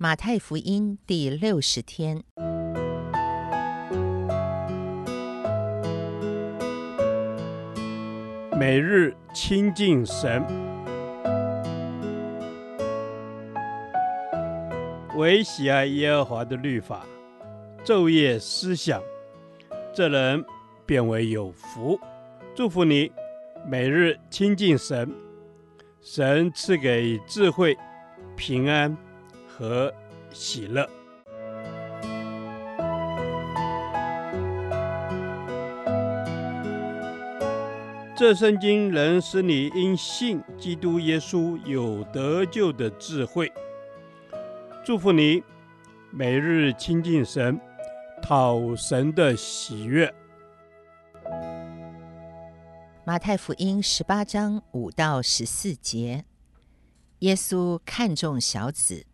马太福音第六十天，每日亲近神，惟喜爱耶和华的律法，昼夜思想，这人便为有福。祝福你，每日亲近神，神赐给智慧、平安。和喜乐。这圣经能使你因信基督耶稣有得救的智慧。祝福你，每日亲近神，讨神的喜悦。马太福音十八章五到十四节，耶稣看重小子。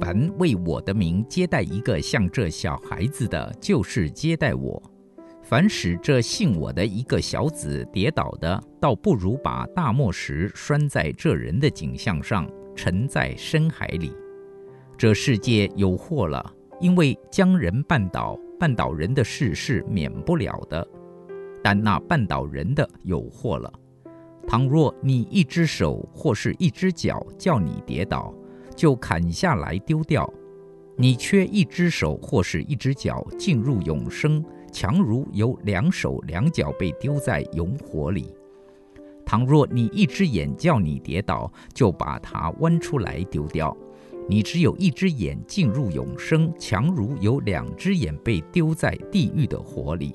凡为我的名接待一个像这小孩子的，就是接待我。凡使这信我的一个小子跌倒的，倒不如把大磨石拴在这人的颈项上，沉在深海里。这世界有祸了，因为将人绊倒，绊倒人的事是免不了的；但那绊倒人的有祸了。倘若你一只手或是一只脚叫你跌倒，就砍下来丢掉；你缺一只手或是一只脚进入永生。强如有两手两脚被丢在永火里。倘若你一只眼叫你跌倒，就把它剜出来丢掉。你只有一只眼进入永生，强如有两只眼被丢在地狱的火里。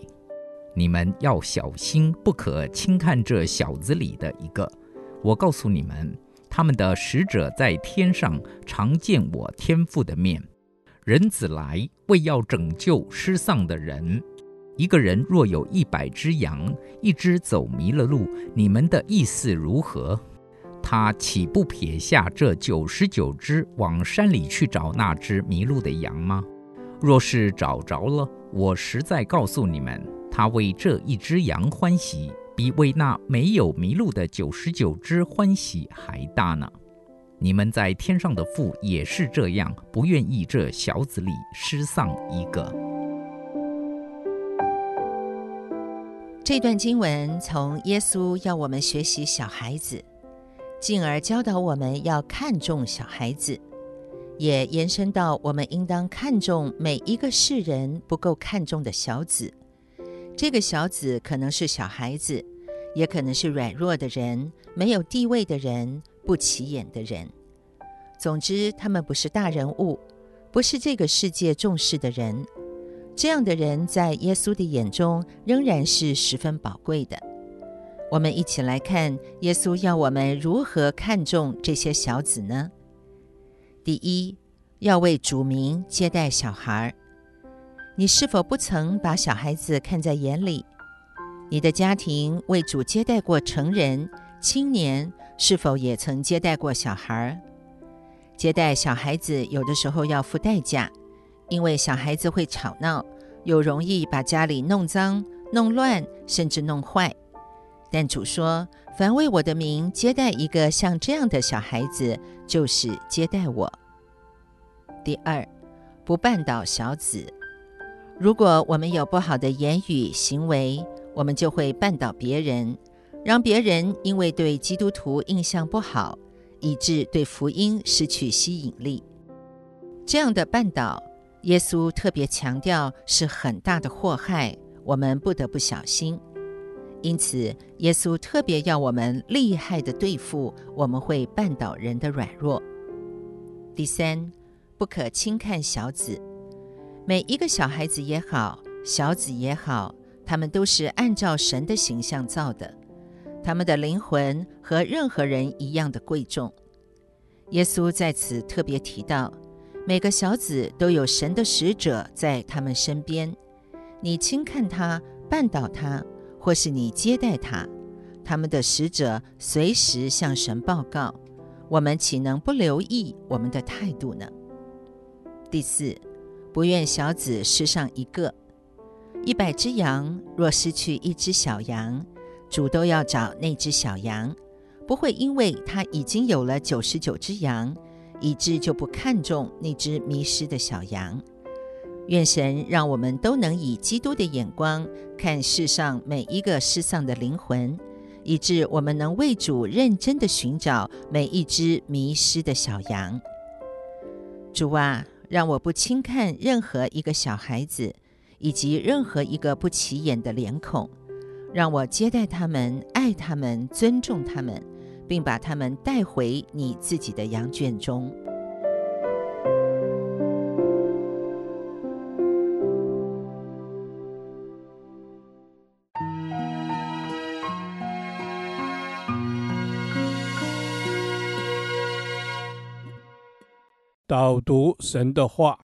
你们要小心，不可轻看这小子里的一个。我告诉你们，他们的使者在天上常见我天父的面。人子来，为要拯救失丧的人。一个人若有一百只羊，一只走迷了路，你们的意思如何？他岂不撇下这九十九只，往山里去找那只迷路的羊吗？若是找着了，我实在告诉你们，他为这一只羊欢喜，比为那没有迷路的九十九只欢喜还大呢。你们在天上的父也是这样，不愿意这小子里失丧一个。这段经文从耶稣要我们学习小孩子，进而教导我们要看重小孩子，也延伸到我们应当看重每一个世人不够看重的小子。这个小子可能是小孩子，也可能是软弱的人、没有地位的人、不起眼的人。总之，他们不是大人物，不是这个世界重视的人。这样的人在耶稣的眼中仍然是十分宝贵的。我们一起来看耶稣要我们如何看重这些小子呢？第一，要为主名接待小孩。你是否不曾把小孩子看在眼里？你的家庭为主接待过成人、青年，是否也曾接待过小孩？接待小孩子有的时候要付代价。因为小孩子会吵闹，又容易把家里弄脏、弄乱，甚至弄坏。但主说：“凡为我的名接待一个像这样的小孩子，就是接待我。”第二，不绊倒小子。如果我们有不好的言语行为，我们就会绊倒别人，让别人因为对基督徒印象不好，以致对福音失去吸引力。这样的绊倒。耶稣特别强调是很大的祸害，我们不得不小心。因此，耶稣特别要我们厉害地对付我们会绊倒人的软弱。第三，不可轻看小子。每一个小孩子也好，小子也好，他们都是按照神的形象造的，他们的灵魂和任何人一样的贵重。耶稣在此特别提到。每个小子都有神的使者在他们身边，你轻看他、绊倒他，或是你接待他，他们的使者随时向神报告，我们岂能不留意我们的态度呢？第四，不愿小子失上一个。一百只羊若失去一只小羊，主都要找那只小羊，不会因为他已经有了九十九只羊，以致就不看重那只迷失的小羊。愿神让我们都能以基督的眼光看世上每一个失丧的灵魂，以致我们能为主认真的寻找每一只迷失的小羊。主啊，让我不轻看任何一个小孩子，以及任何一个不起眼的脸孔，让我接待他们，爱他们，尊重他们，并把他们带回你自己的羊圈中。导读神的话，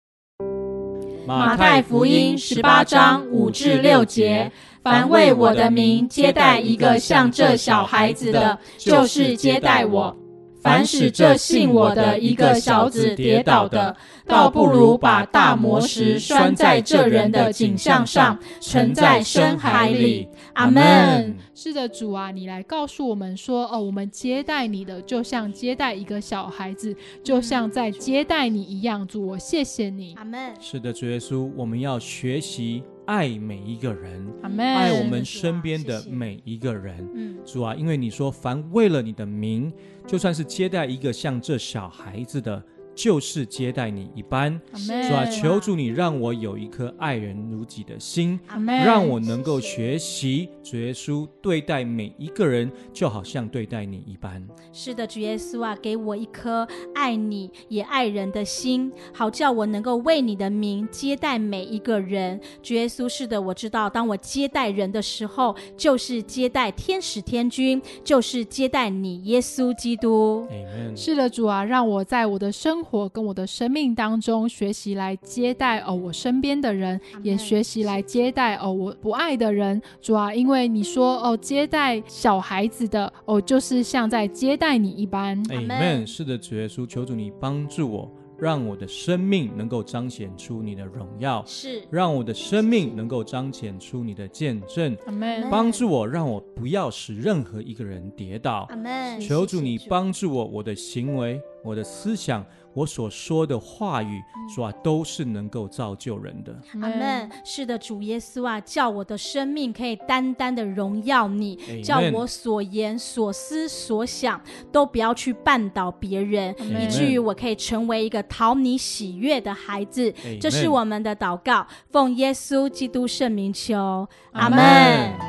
马太福音十八章五至六节：凡为我的名接待一个像这小孩子的，就是接待我。凡使这信我的一个小子跌倒的，倒不如把大磨石拴在这人的颈项上，沉在深海里。阿门。是的，主啊，你来告诉我们说，哦，我们接待你的，就像接待一个小孩子，就像在接待你一样。主，我谢谢你。阿门。是的，主耶稣，我们要学习爱每一个人，阿门。爱我们身边的每一个人。嗯，主啊，因为你说，凡为了你的名。就算是接待一个像这小孩子的。就是接待你一般，主啊，求主你让我有一颗爱人如己的心，让我能够学习主耶稣对待每一个人，就好像对待你一般。是的，主耶稣啊，给我一颗爱你也爱人的心，好叫我能够为你的名接待每一个人。主耶稣，是的，我知道，当我接待人的时候，就是接待天使天君，就是接待你耶稣基督。是的，主啊，让我在我的生活。我跟我的生命当中学习来接待哦，我身边的人也学习来接待哦，我不爱的人。主啊，因为你说哦，接待小孩子的哦，就是像在接待你一般。阿门。是的，主耶稣，求主你帮助我，让我的生命能够彰显出你的荣耀，是让我的生命能够彰显出你的见证。阿门。帮助我，让我不要使任何一个人跌倒。阿门。求主你帮助我，我的行为，我的思想。我所说的话语，主啊，都是能够造就人的。阿门。是的，主耶稣啊，叫我的生命可以单单的荣耀你，叫我所言所思所想都不要去绊倒别人，以至于我可以成为一个讨你喜悦的孩子。这是我们的祷告，奉耶稣基督圣名求，阿门。